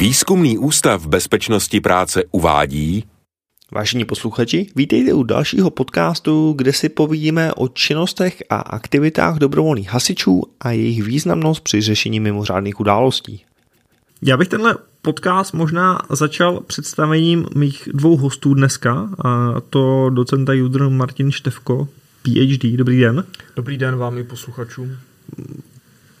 Výzkumný ústav bezpečnosti práce uvádí Vážení posluchači, vítejte u dalšího podcastu, kde si povídíme o činnostech a aktivitách dobrovolných hasičů a jejich významnost při řešení mimořádných událostí. Já bych tenhle podcast možná začal představením mých dvou hostů dneska, a to docenta Judr Martin Števko, PhD. Dobrý den. Dobrý den vám i posluchačům.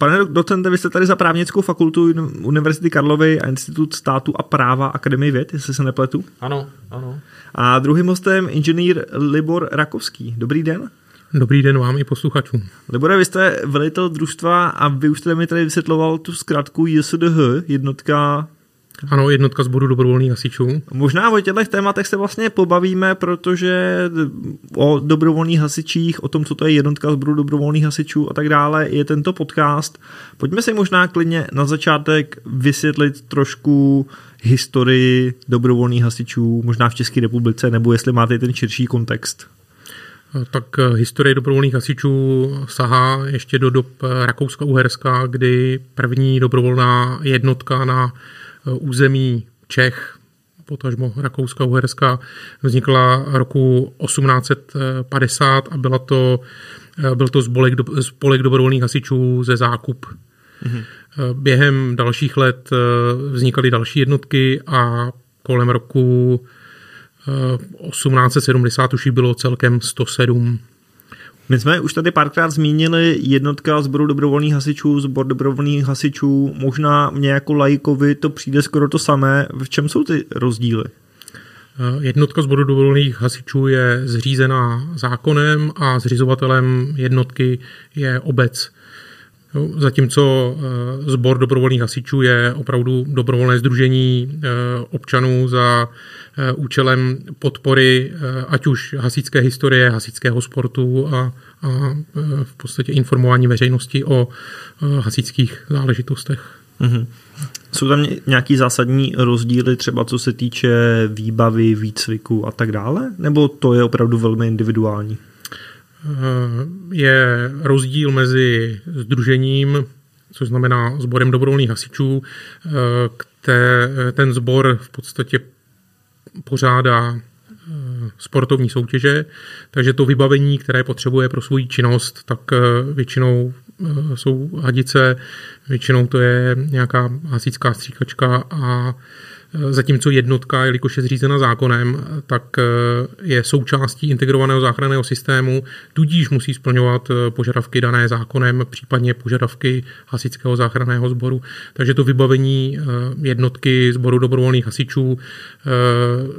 Pane docente, vy jste tady za právnickou fakultu Univerzity Karlovy a Institut státu a práva Akademie věd, jestli se nepletu. Ano, ano. A druhým hostem inženýr Libor Rakovský. Dobrý den. Dobrý den vám i posluchačům. Libore, vy jste velitel družstva a vy už jste mi tady vysvětloval tu zkrátku JSDH, jednotka ano, jednotka zboru dobrovolných hasičů. Možná o těchto tématech se vlastně pobavíme, protože o dobrovolných hasičích, o tom, co to je jednotka zboru dobrovolných hasičů a tak dále, je tento podcast. Pojďme si možná klidně na začátek vysvětlit trošku historii dobrovolných hasičů, možná v České republice, nebo jestli máte ten širší kontext. Tak eh, historie dobrovolných hasičů sahá ještě do dob eh, Rakouska-Uherska, kdy první dobrovolná jednotka na území Čech, potažmo Rakouska-Uherska, vznikla roku 1850 a byla to, eh, byl to spolek, spolek dobrovolných hasičů ze Zákup. Mm-hmm. Během dalších let vznikaly další jednotky a kolem roku 1870 už bylo celkem 107 my jsme už tady párkrát zmínili jednotka sboru dobrovolných hasičů, sbor dobrovolných hasičů. Možná mě jako lajkovi to přijde skoro to samé. V čem jsou ty rozdíly? Eh, jednotka sboru dobrovolných hasičů je zřízená zákonem a zřizovatelem jednotky je obec. Zatímco eh, sbor dobrovolných hasičů je opravdu dobrovolné združení eh, občanů za Eh, účelem podpory ať už hasičské historie, hasičského sportu a, a v podstatě informování veřejnosti o hasičských záležitostech. Mm-hmm. Jsou tam nějaký zásadní rozdíly, třeba co se týče výbavy, výcviku a tak dále? Nebo to je opravdu velmi individuální? Je rozdíl mezi združením, což znamená sborem dobrovolných hasičů, které, ten sbor v podstatě pořádá eh, sportovní soutěže, takže to vybavení, které potřebuje pro svou činnost, tak eh, většinou eh, jsou hadice, většinou to je nějaká hasičská stříkačka a Zatímco jednotka, jelikož je zřízena zákonem, tak je součástí integrovaného záchranného systému, tudíž musí splňovat požadavky dané zákonem, případně požadavky hasičského záchranného sboru. Takže to vybavení jednotky sboru dobrovolných hasičů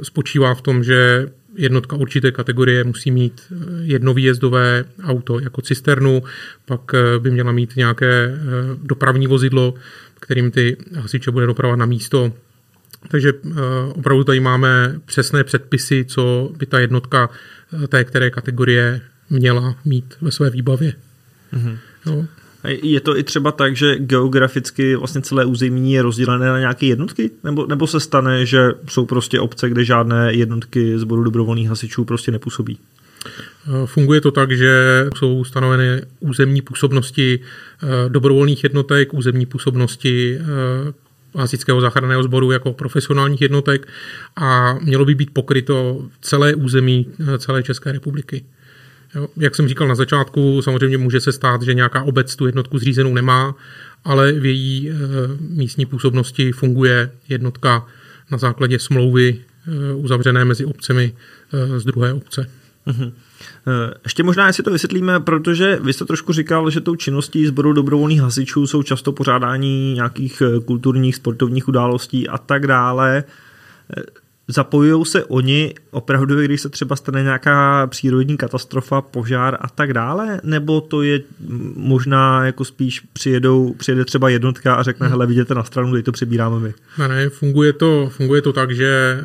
spočívá v tom, že jednotka určité kategorie musí mít jedno výjezdové auto jako cisternu, pak by měla mít nějaké dopravní vozidlo, kterým ty hasiče bude dopravovat na místo takže eh, opravdu tady máme přesné předpisy, co by ta jednotka eh, té které kategorie měla mít ve své výbavě. Mm-hmm. No. Je to i třeba tak, že geograficky vlastně celé území je rozdělené na nějaké jednotky? Nebo, nebo se stane, že jsou prostě obce, kde žádné jednotky zboru dobrovolných hasičů prostě nepůsobí? Eh, funguje to tak, že jsou stanoveny územní působnosti dobrovolných jednotek, územní působnosti hasičského záchranného sboru jako profesionálních jednotek a mělo by být pokryto celé území eh, celé České republiky. Jo, jak jsem říkal na začátku, samozřejmě může se stát, že nějaká obec tu jednotku zřízenou nemá, ale v její e, místní působnosti funguje jednotka na základě smlouvy e, uzavřené mezi obcemi e, z druhé obce. Mm-hmm. Ještě možná, jestli to vysvětlíme, protože vy jste trošku říkal, že tou činností sboru dobrovolných hasičů jsou často pořádání nějakých eh, kulturních, sportovních událostí a tak dále. Eh, zapojují se oni opravdu, když se třeba stane nějaká přírodní katastrofa, požár a tak dále? Nebo to je možná jako spíš přijedou, přijede třeba jednotka a řekne, hmm. hele, vidíte na stranu, teď to přebíráme my? Ne, ne, funguje to, funguje to tak, že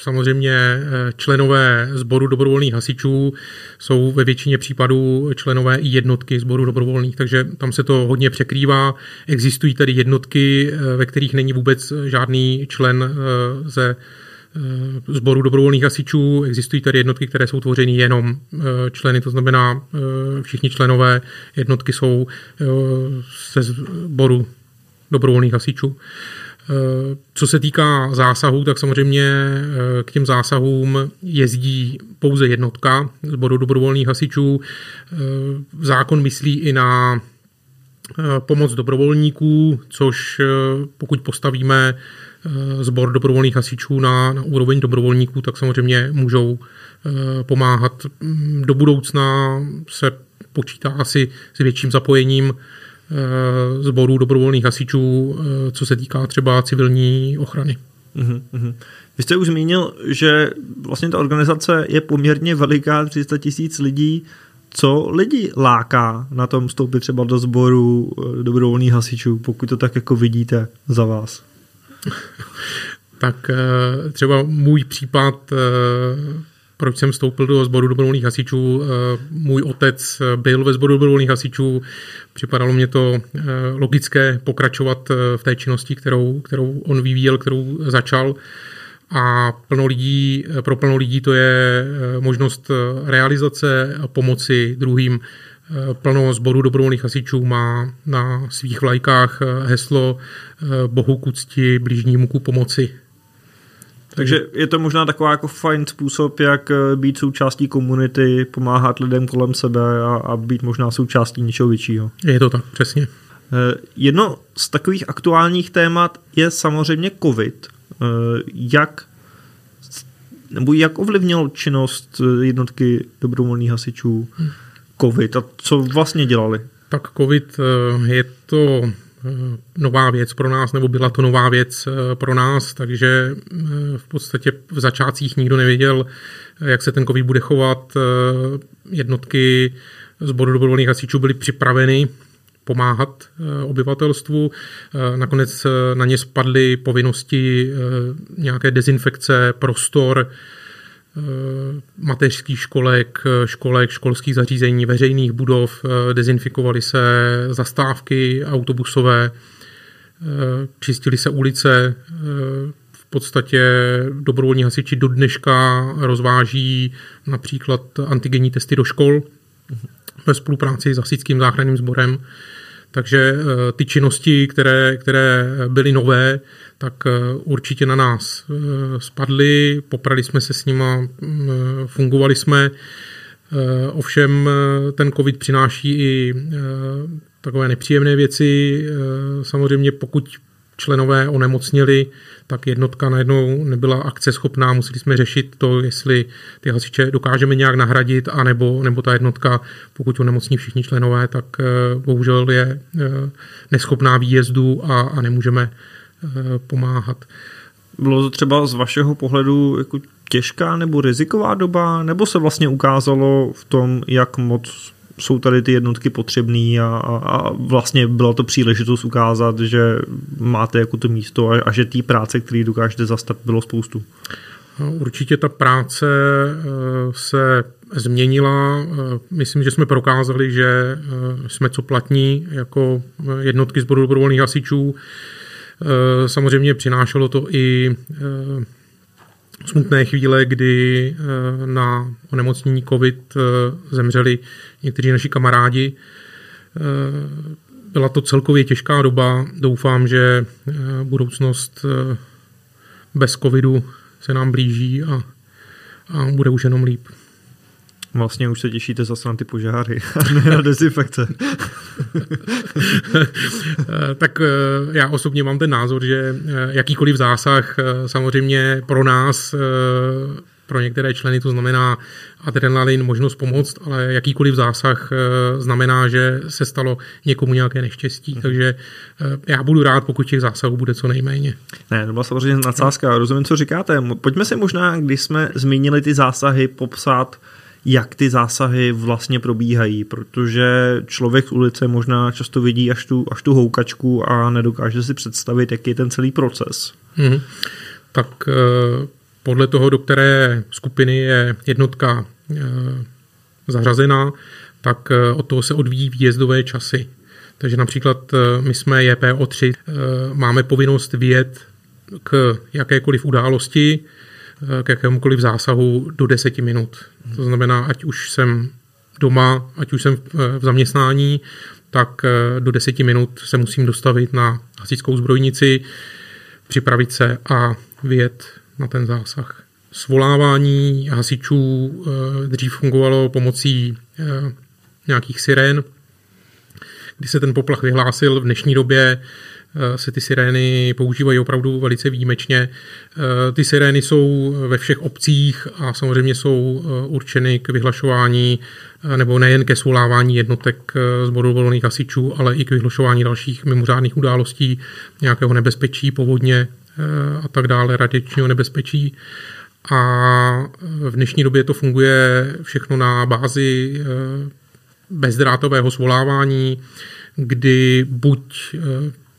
Samozřejmě eh, členové sboru dobrovolných hasičů jsou ve většině případů členové i jednotky sboru dobrovolných, takže tam se to hodně překrývá. Existují tady jednotky, eh, ve kterých není vůbec žádný člen eh, ze sboru dobrovolných hasičů. Existují tady jednotky, které jsou tvořeny jenom členy, to znamená všichni členové jednotky jsou ze sboru dobrovolných hasičů. Co se týká zásahů, tak samozřejmě k těm zásahům jezdí pouze jednotka bodu dobrovolných hasičů. Zákon myslí i na pomoc dobrovolníků, což pokud postavíme sbor dobrovolných hasičů na, na úroveň dobrovolníků, tak samozřejmě můžou pomáhat. Do budoucna se počítá asi s větším zapojením sborů eh, dobrovolných hasičů, eh, co se týká třeba civilní ochrany. Mm-hmm. Vy jste už zmínil, že vlastně ta organizace je poměrně veliká, 300 tisíc lidí. Co lidi láká na tom vstoupit třeba do sboru eh, dobrovolných hasičů, pokud to tak jako vidíte za vás? tak třeba můj případ proč jsem vstoupil do sboru dobrovolných hasičů. Eh, můj otec byl ve sboru dobrovolných hasičů, připadalo mě to eh, logické pokračovat eh, v té činnosti, kterou, kterou on vyvíjel, kterou začal a plno lidí, pro plno lidí to je možnost realizace a pomoci druhým. Plno sboru dobrovolných hasičů má na svých vlajkách heslo Bohu k úcti, blížnímu ku pomoci. Takže je to možná taková jako fajn způsob, jak eh, být součástí komunity, pomáhat lidem kolem sebe a, a být možná součástí něčeho většího. Je to tak, přesně. Eh, jedno z takových aktuálních témat je samozřejmě COVID. Eh, jak nebo jak ovlivnil činnost jednotky dobrovolných hasičů COVID a co vlastně dělali? Tak COVID je to nová věc pro nás, nebo byla to nová věc eh, pro nás, takže eh, v podstatě v začátcích nikdo nevěděl, jak se ten COVID bude chovat. Jednotky bodu dobrovolných hasičů byly připraveny pomáhat obyvatelstvu. Nakonec na ně spadly povinnosti nějaké dezinfekce prostor, Eh, mateřských školek, školek, školských zařízení, veřejných budov, eh, dezinfikovaly se zastávky autobusové, eh, čistily se ulice, v podstatě dobrovolní hasiči do dneška rozváží například antigenní testy do škol ve spolupráci s hasičským záchranným sborem. Takže ty činnosti, které, které byly nové, tak eh, určitě na nás eh, spadly, poprali jsme se s nima, mm, fungovali jsme. Eh, ovšem ten covid přináší i takové nepříjemné věci. Samozřejmě pokud členové onemocněli, tak jednotka najednou nebyla akce schopná, museli jsme řešit to, jestli ty hasiče dokážeme nějak nahradit, anebo, nebo ta jednotka, pokud onemocní všichni členové, tak bohužel je neschopná výjezdu a, a nemůžeme Eh, pomáhat. Bylo to třeba z vašeho pohledu jako těžká nebo riziková doba, nebo se vlastně ukázalo v tom, jak moc jsou tady ty jednotky potřebný a, a, a vlastně byla to příležitost ukázat, že máte jako to místo a, a že té práce, který dokážete zastat, bylo spoustu. No, určitě ta práce eh, se změnila. Eh, myslím, že jsme prokázali, že jsme co platní jako jednotky zboru dobrovolných hasičů. Eh, samozřejmě přinášelo to i eh, smutné chvíle, kdy eh, na onemocnění COVID zemřeli někteří naši kamarádi. Byla to celkově těžká doba. Doufám, že budoucnost bez covidu se nám blíží a, a bude už jenom líp. Vlastně už se těšíte zase na ty požáry a ne na dezinfekce. tak eh, já osobně mám ten názor, že eh, jakýkoliv zásah eh, samozřejmě pro nás pro některé členy to znamená adrenalin, možnost pomoct, ale jakýkoliv zásah znamená, že se stalo někomu nějaké neštěstí. Mhm. Takže já budu rád, pokud těch zásahů bude co nejméně. Ne, to byla samozřejmě nadsázka. Rozumím, co říkáte. Pojďme si možná, když jsme zmínili ty zásahy, popsat jak ty zásahy vlastně probíhají, protože člověk z ulice možná často vidí až tu, až tu houkačku a nedokáže si představit, jaký je ten celý proces. Hmm. Tak eh, podle toho, do které skupiny je jednotka eh, zařazena, tak eh, od toho se odvíjí výjezdové časy. Takže například my jsme JPO3, máme povinnost vyjet k jakékoliv události, k jakémukoliv zásahu do 10 minut. To znamená, ať už jsem doma, ať už jsem v zaměstnání, tak eh, do 10 minut se musím dostavit na hasičskou zbrojnici. připravit se a vyjet na ten zásah. Svolávání hasičů dřív fungovalo pomocí nějakých sirén, kdy se ten poplach vyhlásil. V dnešní době Eh, se ty sirény používají opravdu velice výjimečně. Eh, ty sirény jsou ve všech obcích a samozřejmě jsou eh, určeny k vyhlašování nebo nejen ke svolávání jednotek bodu volných hasičů, ale i k vyhlašování dalších mimořádných událostí, nějakého nebezpečí, povodně a tak dále, radiačního nebezpečí. A v dnešní době to funguje všechno na bázi bezdrátového svolávání, kdy buď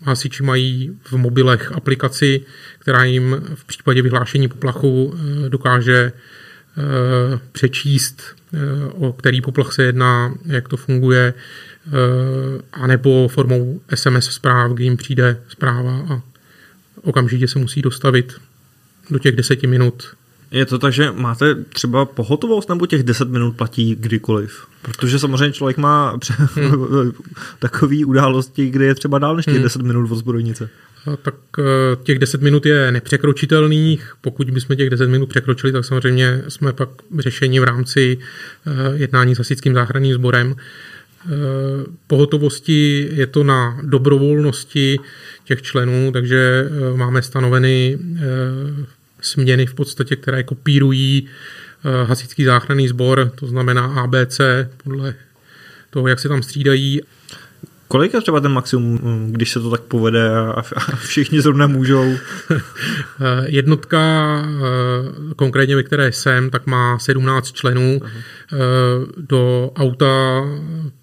hasiči mají v mobilech aplikaci, která jim v případě vyhlášení poplachu eh, dokáže eh, přečíst, eh, o který poplach se jedná, jak to funguje, anebo formou SMS zpráv, kdy jim přijde zpráva a okamžitě se musí dostavit do těch deseti minut je to tak, že máte třeba pohotovost nebo těch 10 minut platí kdykoliv? Protože samozřejmě člověk má hmm. takové události, kdy je třeba dál než těch hmm. 10 minut od zbrojnice. No, tak eh, těch 10 minut je nepřekročitelných. Pokud bychom těch 10 minut překročili, tak samozřejmě jsme pak řešení v rámci eh, jednání s hasičským záchranným sborem. Eh, pohotovosti je to na dobrovolnosti těch členů, takže máme stanoveny směny v podstatě, které kopírují eh, hasičský záchranný sbor, to znamená ABC, podle toho, jak se tam střídají. Kolik je třeba ten maximum, když se to tak povede a všichni zrovna můžou? Eh, jednotka, eh, konkrétně ve které jsem, tak má 17 členů. Aha. Do auta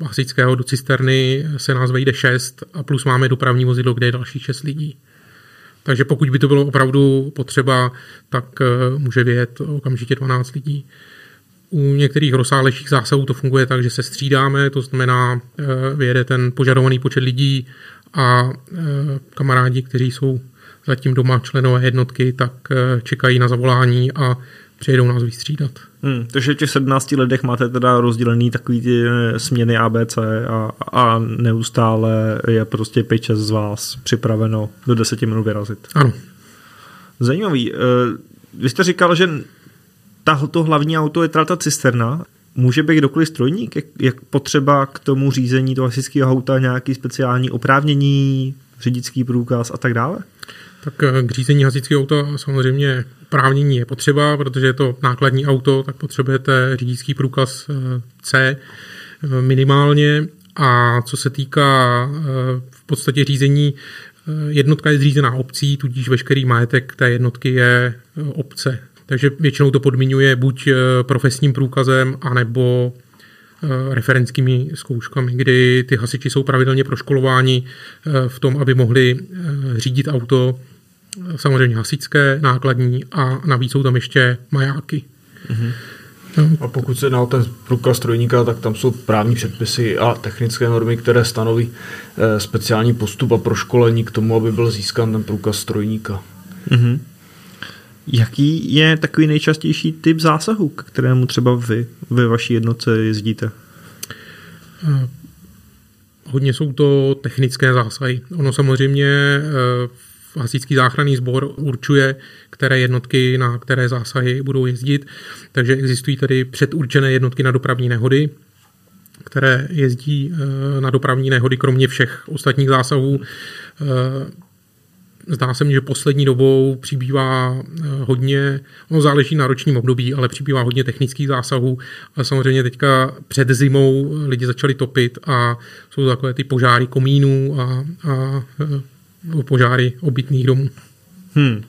hasičského, do cisterny se nás vejde 6 a plus máme dopravní vozidlo, kde je další 6 lidí. Takže pokud by to bylo opravdu potřeba, tak eh, může vyjet okamžitě 12 lidí. U některých rozsáhlejších zásahů to funguje tak, že se střídáme, to znamená, eh, vyjede ten požadovaný počet lidí a eh, kamarádi, kteří jsou zatím doma členové jednotky, tak čekají na zavolání a přijedou nás vystřídat. Hmm, takže v těch 17 letech máte teda rozdělený takový ty eh, směny ABC a, a neustále je prostě 5 z vás připraveno do 10 minut vyrazit. Ano. Zajímavý. Eh, vy jste říkal, že ta, to hlavní auto je teda ta cisterna. Může být kdokoliv strojník? Jak, jak potřeba k tomu řízení toho hasičského auta nějaký speciální oprávnění, řidičský průkaz a tak dále? Tak eh, k řízení hasičského auta samozřejmě právnění je potřeba, protože je to nákladní auto, tak potřebujete řidičský průkaz eh, C eh, minimálně. A co se týká v podstatě řízení, jednotka je zřízená obcí, tudíž veškerý majetek té jednotky je obce. Takže většinou to podmiňuje buď profesním průkazem, anebo referenskými zkouškami, kdy ty hasiči jsou pravidelně proškolováni v tom, aby mohli řídit auto samozřejmě hasičské, nákladní a navíc jsou tam ještě majáky. Mm-hmm. No. A pokud se na ten průkaz strojníka, tak tam jsou právní předpisy a technické normy, které stanoví eh, speciální postup a proškolení k tomu, aby byl získán ten průkaz strojníka. Mm-hmm. Jaký je takový nejčastější typ zásahu, k kterému třeba vy ve vaší jednotce jezdíte? Eh, hodně jsou to technické zásahy. Ono samozřejmě v eh, hasičský záchranný sbor určuje, které jednotky na které zásahy budou jezdit. Takže existují tady předurčené jednotky na dopravní nehody, které jezdí eh, na dopravní nehody, kromě všech ostatních zásahů. Eh, zdá se mi, že poslední dobou přibývá eh, hodně, ono záleží na ročním období, ale přibývá hodně technických zásahů. A samozřejmě teďka před zimou lidi začali topit a jsou takové ty požáry komínů a, a požáry obytných domů. Hmm.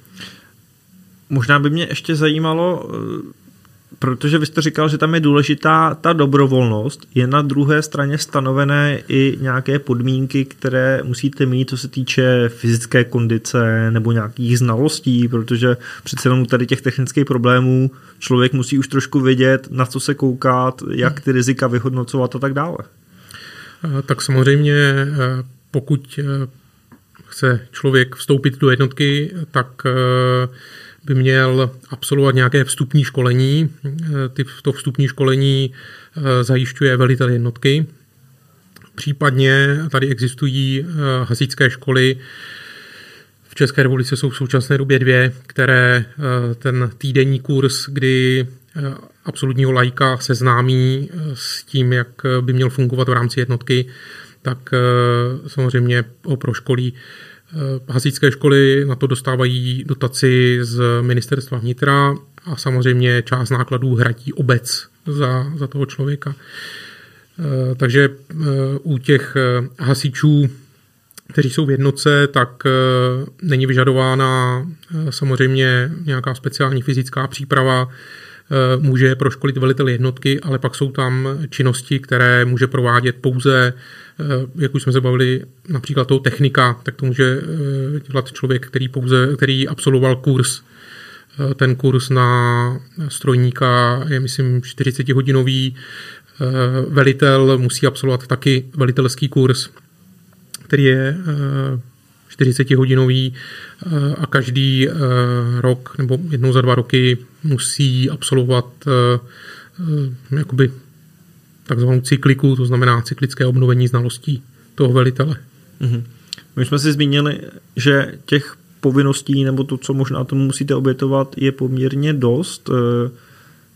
Možná by mě ještě zajímalo, eh, protože vy jste říkal, že tam je důležitá ta dobrovolnost, je na druhé straně stanovené i nějaké podmínky, které musíte mít, co se týče fyzické kondice nebo nějakých znalostí, protože přece jenom tady těch technických problémů člověk musí už trošku vědět, na co se koukat, jak ty rizika vyhodnocovat a tak dále. Eh, tak samozřejmě, eh, pokud chce člověk vstoupit do jednotky, tak eh, by měl absolvovat nějaké vstupní školení. Eh, to vstupní školení eh, zajišťuje velitel jednotky. Případně tady existují hasičské školy České republice jsou v současné době dvě, které ten týdenní kurz, kdy absolutního lajka seznámí s tím, jak by měl fungovat v rámci jednotky, tak samozřejmě ho proškolí Hasičské školy na to dostávají dotaci z ministerstva vnitra a samozřejmě část nákladů hradí obec za, za toho člověka. Eh, takže eh, u těch eh, hasičů, kteří jsou v jednotce, tak není vyžadována samozřejmě nějaká speciální fyzická příprava, může proškolit velitel jednotky, ale pak jsou tam činnosti, které může provádět pouze, jak už jsme se bavili, například toho technika, tak to může dělat člověk, který pouze, který absolvoval kurz ten kurz na strojníka je, myslím, 40 hodinový. Velitel musí absolvovat taky velitelský kurz, který je 40 hodinový a každý rok nebo jednou za dva roky musí absolvovat jakoby takzvanou cykliku, to znamená cyklické obnovení znalostí toho velitele. Mm-hmm. My jsme si zmínili, že těch povinností nebo to, co možná tomu musíte obětovat, je poměrně dost. Eh,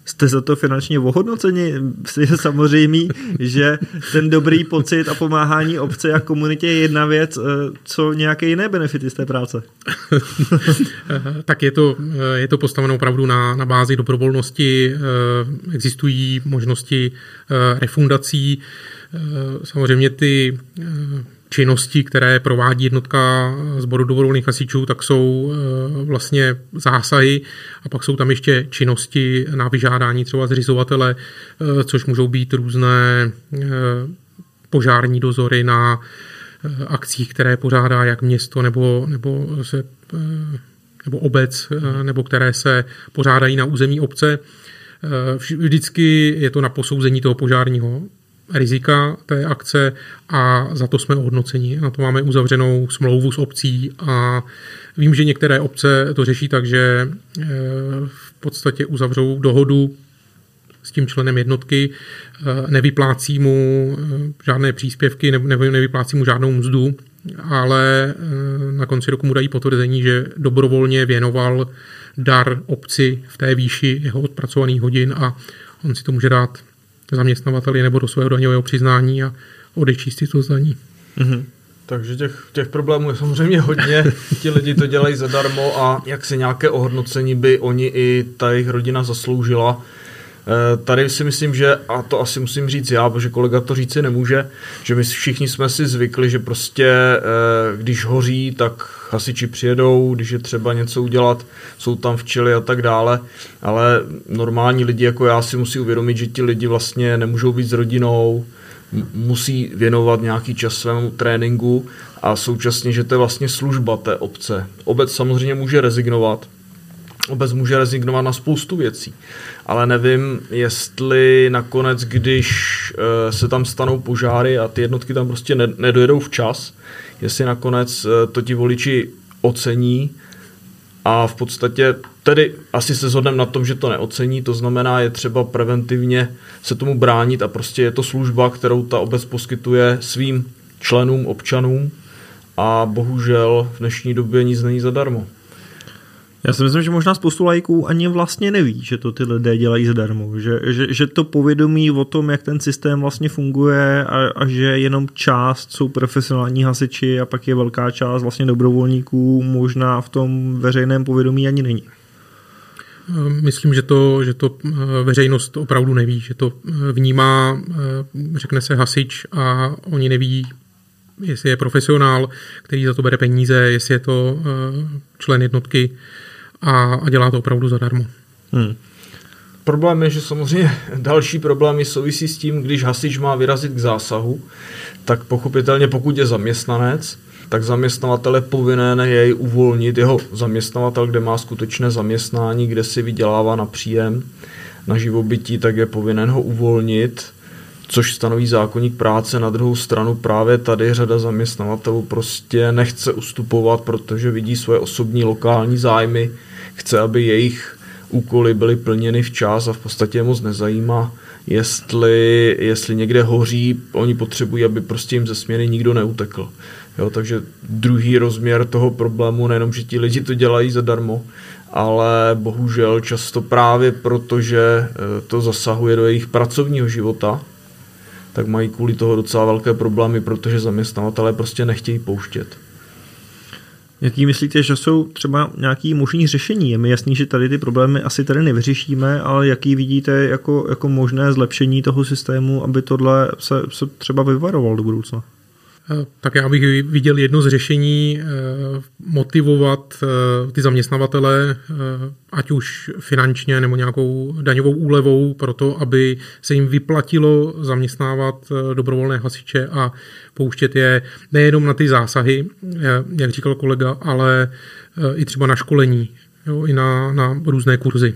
jste za to finančně ohodnoceni? Je samozřejmě, že ten dobrý pocit a pomáhání obce a komunitě je jedna věc, eh, co nějaké jiné benefity z té práce? tak je to, eh, je to postaveno opravdu na, na bázi dobrovolnosti. Existují možnosti refundací. Samozřejmě ty činnosti, které provádí jednotka sboru dobrovolných hasičů, tak jsou eh, vlastně zásahy a pak jsou tam ještě činnosti na vyžádání třeba zřizovatele, eh, což můžou být různé eh, požární dozory na akcích, které pořádá jak město nebo, nebo, se, nebo obec, nebo které se pořádají na území obce. Vždycky je to na posouzení toho požárního rizika té akce a za to jsme ohodnoceni. Na to máme uzavřenou smlouvu s obcí a vím, že některé obce to řeší tak, že eh, v podstatě uzavřou dohodu s tím členem jednotky, eh, nevyplácí mu eh, žádné příspěvky, nevyplácí mu žádnou mzdu, ale na konci roku mu dají potvrzení, že dobrovolně věnoval dar obci v té výši jeho odpracovaných hodin a on si to může dát zaměstnavateli nebo do svého daňového přiznání a odečíst si to zdaní. Mm-hmm. Takže těch, těch problémů je samozřejmě hodně. Ti lidi to dělají zadarmo a jak si nějaké ohodnocení by oni i ta jejich rodina zasloužila. Eh, tady si myslím, že, a to asi musím říct já, protože kolega to říci nemůže, že my všichni jsme si zvykli, že prostě eh, když hoří, tak hasiči přijedou, když je třeba něco udělat, jsou tam včely a tak dále, ale normální lidi jako já si musí uvědomit, že ti lidi vlastně nemůžou být s rodinou, musí věnovat nějaký čas svému tréninku a současně, že to je vlastně služba té obce. Obec samozřejmě může rezignovat, obec může rezignovat na spoustu věcí, ale nevím, jestli nakonec, když uh, se tam stanou požáry a ty jednotky tam prostě ne- nedojedou včas, jestli nakonec uh, to ti voliči ocení a v podstatě tedy asi se zhodneme na tom, že to neocení, to znamená, je třeba preventivně se tomu bránit a prostě je to služba, kterou ta obec poskytuje svým členům, občanům a bohužel v dnešní době nic není zadarmo. Já si myslím, že možná spoustu lajků ani vlastně neví, že to ty lidé dělají zadarmo, že, že, že to povědomí o tom, jak ten systém vlastně funguje a, a že jenom část jsou profesionální hasiči a pak je velká část vlastně dobrovolníků možná v tom veřejném povědomí ani není. Myslím, že to, že to eh, veřejnost opravdu neví, že to eh, vnímá, eh, řekne se hasič a oni neví, jestli je profesionál, který za to bere peníze, jestli je to člen jednotky a, a dělá to opravdu zadarmo. Hmm. Problém je, že samozřejmě další problémy souvisí s tím, když hasič má vyrazit k zásahu, tak pochopitelně pokud je zaměstnanec, tak zaměstnavatel je povinen jej uvolnit, jeho zaměstnavatel, kde má skutečné zaměstnání, kde si vydělává na příjem, na živobytí, tak je povinen ho uvolnit, což stanoví zákonník práce. Na druhou stranu právě tady řada zaměstnavatelů prostě nechce ustupovat, protože vidí svoje osobní lokální zájmy chce, aby jejich úkoly byly plněny včas a v podstatě moc nezajímá, jestli, jestli někde hoří, oni potřebují, aby prostě jim ze směny nikdo neutekl. Jo, takže druhý rozměr toho problému, nejenom, že ti lidi to dělají zadarmo, ale bohužel často právě proto, že eh, to zasahuje do jejich pracovního života, tak mají kvůli toho docela velké problémy, protože zaměstnavatelé prostě nechtějí pouštět. Jaký myslíte, že jsou třeba nějaký možný řešení? Je mi jasný, že tady ty problémy asi tady nevyřešíme, ale jaký vidíte jako, jako možné zlepšení toho systému, aby tohle se, se třeba vyvaroval do budoucna? Eh, tak já bych viděl jedno z řešení eh, motivovat eh, ty zaměstnavatele, ať už finančně nebo nějakou daňovou úlevou, pro to, aby se jim vyplatilo zaměstnávat dobrovolné hasiče a pouštět je nejenom na ty zásahy, jak říkal kolega, ale i třeba na školení, jo, i na, na různé kurzy.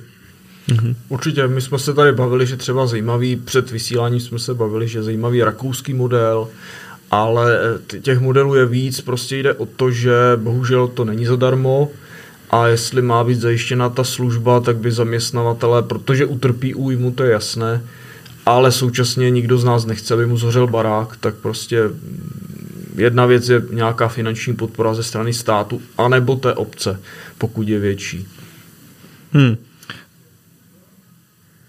Mm-hmm. Určitě, my jsme se tady bavili, že třeba zajímavý, před vysíláním jsme se bavili, že zajímavý rakouský model, ale eh, těch modelů je víc, prostě jde o to, že bohužel to není zadarmo a jestli má být zajištěna ta služba, tak by zaměstnavatele, protože utrpí újmu, to je jasné, ale současně nikdo z nás nechce, aby mu zhořel barák, tak prostě jedna věc je nějaká finanční podpora ze strany státu, anebo té obce, pokud je větší. Hmm.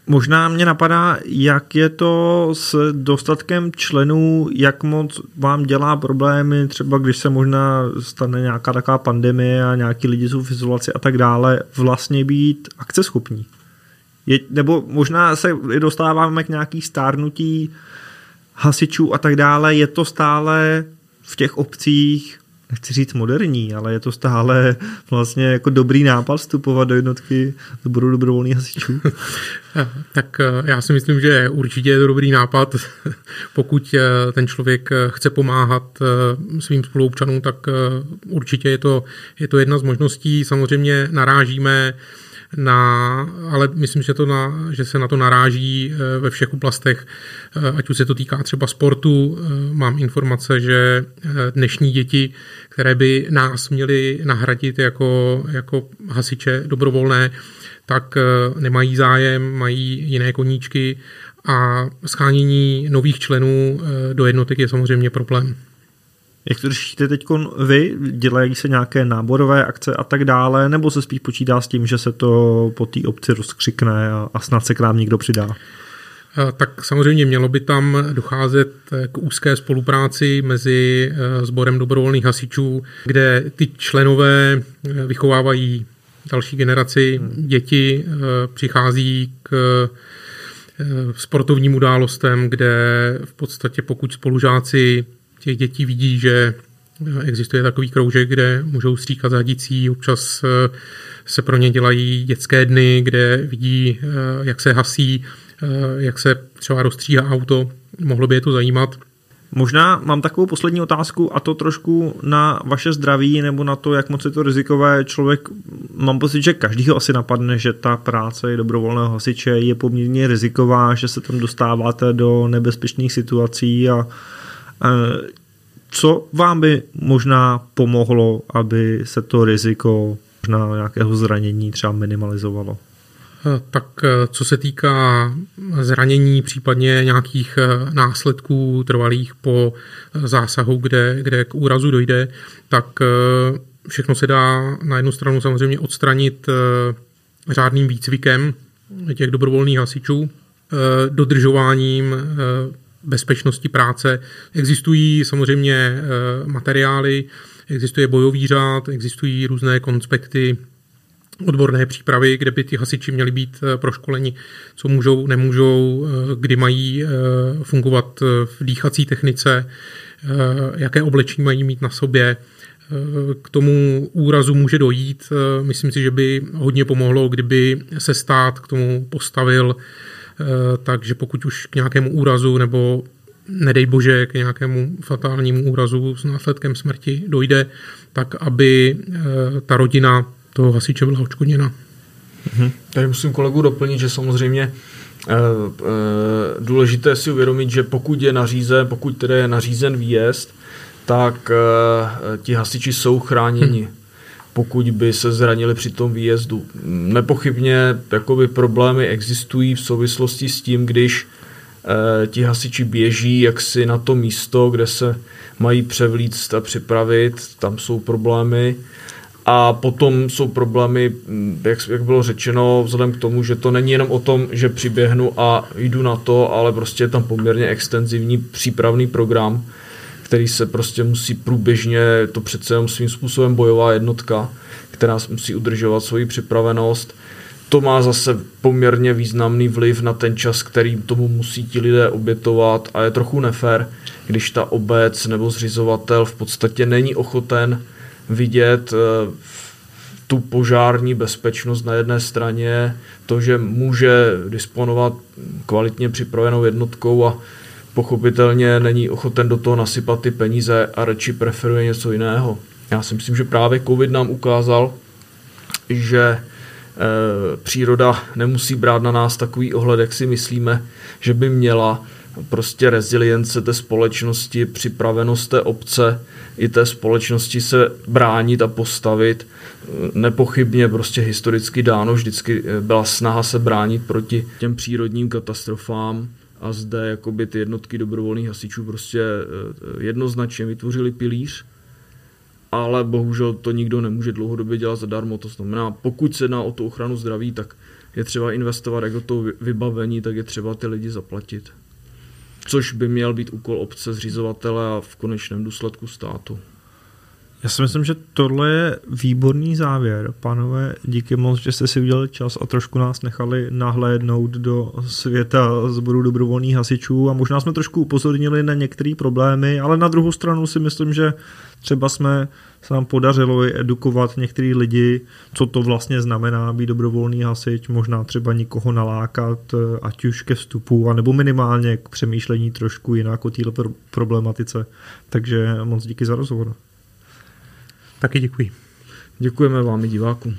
Možná mě napadá, jak je to s dostatkem členů, jak moc vám dělá problémy, třeba když se možná stane nějaká taková pandemie a nějaký lidi jsou v izolaci a tak dále, vlastně být akceschopní. Je, nebo možná se dostáváme k nějaký stárnutí hasičů a tak dále, je to stále v těch obcích nechci říct moderní, ale je to stále vlastně jako dobrý nápad vstupovat do jednotky sboru dobrovolných hasičů. tak eh, já si myslím, že určitě je to dobrý nápad. Pokud eh, ten člověk eh, chce pomáhat svým spoluobčanům, tak určitě je to, je to jedna z možností. Samozřejmě narážíme na, ale myslím, že, to na, že se na to naráží eh, ve všech oblastech, eh, ať už se to týká třeba sportu. Eh, mám informace, že dnešní děti, které by nás měly nahradit jako, jako hasiče dobrovolné, tak nemají zájem, mají jiné koníčky a schánění nových členů do jednotek je samozřejmě problém. Jak to řešíte teď vy? Dělají se nějaké náborové akce a tak dále, nebo se spíš počítá s tím, že se to po té obci rozkřikne a, a snad se k nám někdo přidá? Tak samozřejmě mělo by tam docházet k úzké spolupráci mezi e, sborem dobrovolných hasičů, kde ty členové vychovávají další generaci, děti přichází k sportovním událostem, kde v podstatě pokud spolužáci těch dětí vidí, že existuje takový kroužek, kde můžou stříkat hadicí, občas eh, se pro ně dělají dětské dny, kde vidí, eh, jak se hasí, eh, jak se třeba rozstříhá auto. Mohlo by je to zajímat. Možná mám takovou poslední otázku a to trošku na vaše zdraví nebo na to, jak moc je to rizikové. Člověk, mám pocit, že každýho asi napadne, že ta práce dobrovolného hasiče je poměrně riziková, že se tam dostáváte do nebezpečných situací a co vám by možná pomohlo, aby se to riziko možná nějakého zranění třeba minimalizovalo? Eh, tak eh, co se týká zranění, případně nějakých následků trvalých po zásahu, kde, kde k úrazu dojde, tak všechno se dá na jednu stranu samozřejmě odstranit řádným výcvikem těch dobrovolných hasičů, dodržováním bezpečnosti práce. Existují samozřejmě eh, materiály, existuje bojový řád, existují různé konspekty odborné přípravy, kde by ty hasiči měli být eh, proškoleni, co můžou, nemůžou, eh, kdy mají fungovat v dýchací technice, jaké oblečení mají mít na sobě. K tomu úrazu může dojít. Myslím si, že by hodně pomohlo, kdyby se stát k tomu postavil takže pokud už k nějakému úrazu nebo nedej bože k nějakému fatálnímu úrazu s následkem smrti dojde, tak aby eh, ta rodina toho hasiče byla odškodněna. Mhm. Tady musím kolegu doplnit, že samozřejmě eh, důležité si uvědomit, že pokud je nařízen, pokud tedy je nařízen výjezd, tak ti hasiči jsou chráněni. Hmm pokud by se zranili při tom výjezdu. Nepochybně jakoby problémy existují v souvislosti s tím, když e, ti hasiči běží jaksi na to místo, kde se mají převlíct a připravit, tam jsou problémy. A potom jsou problémy, jak, jak bylo řečeno, vzhledem k tomu, že to není jenom o tom, že přiběhnu a jdu na to, ale prostě je tam poměrně extenzivní přípravný program, který se prostě musí průběžně, to přece jenom svým způsobem bojová jednotka, která musí udržovat svoji připravenost. To má zase poměrně významný vliv na ten čas, který tomu musí ti lidé obětovat a je trochu nefér, když ta obec nebo zřizovatel v podstatě není ochoten vidět eh, tu požární bezpečnost na jedné straně, to, že může disponovat kvalitně připravenou jednotkou a pochopitelně není ochoten do toho nasypat ty peníze a radši preferuje něco jiného. Já si myslím, že právě COVID nám ukázal, že e, příroda nemusí brát na nás takový ohled, jak si myslíme, že by měla prostě rezilience té společnosti, připravenost té obce i té společnosti se bránit a postavit. Nepochybně prostě historicky dáno vždycky byla snaha se bránit proti těm přírodním katastrofám a zde jakoby ty jednotky dobrovolných hasičů prostě eh, jednoznačně vytvořili pilíř, ale bohužel to nikdo nemůže dlouhodobě dělat zadarmo. To znamená, pokud se jedná o tu ochranu zdraví, tak je třeba investovat jak do toho vybavení, tak je třeba ty lidi zaplatit. Což by měl být úkol obce, zřizovatele a v konečném důsledku státu. Já si myslím, že tohle je výborný závěr. Pánové, díky moc, že jste si udělali čas a trošku nás nechali nahlédnout do světa zboru dobrovolných hasičů a možná jsme trošku upozornili na některé problémy, ale na druhou stranu si myslím, že třeba jsme se nám podařilo edukovat některý lidi, co to vlastně znamená být dobrovolný hasič, možná třeba nikoho nalákat, ať už ke vstupu, anebo minimálně k přemýšlení trošku jinak o této problematice. Takže moc díky za rozhovor. Taky děkuji. Děkujeme vám i divákům.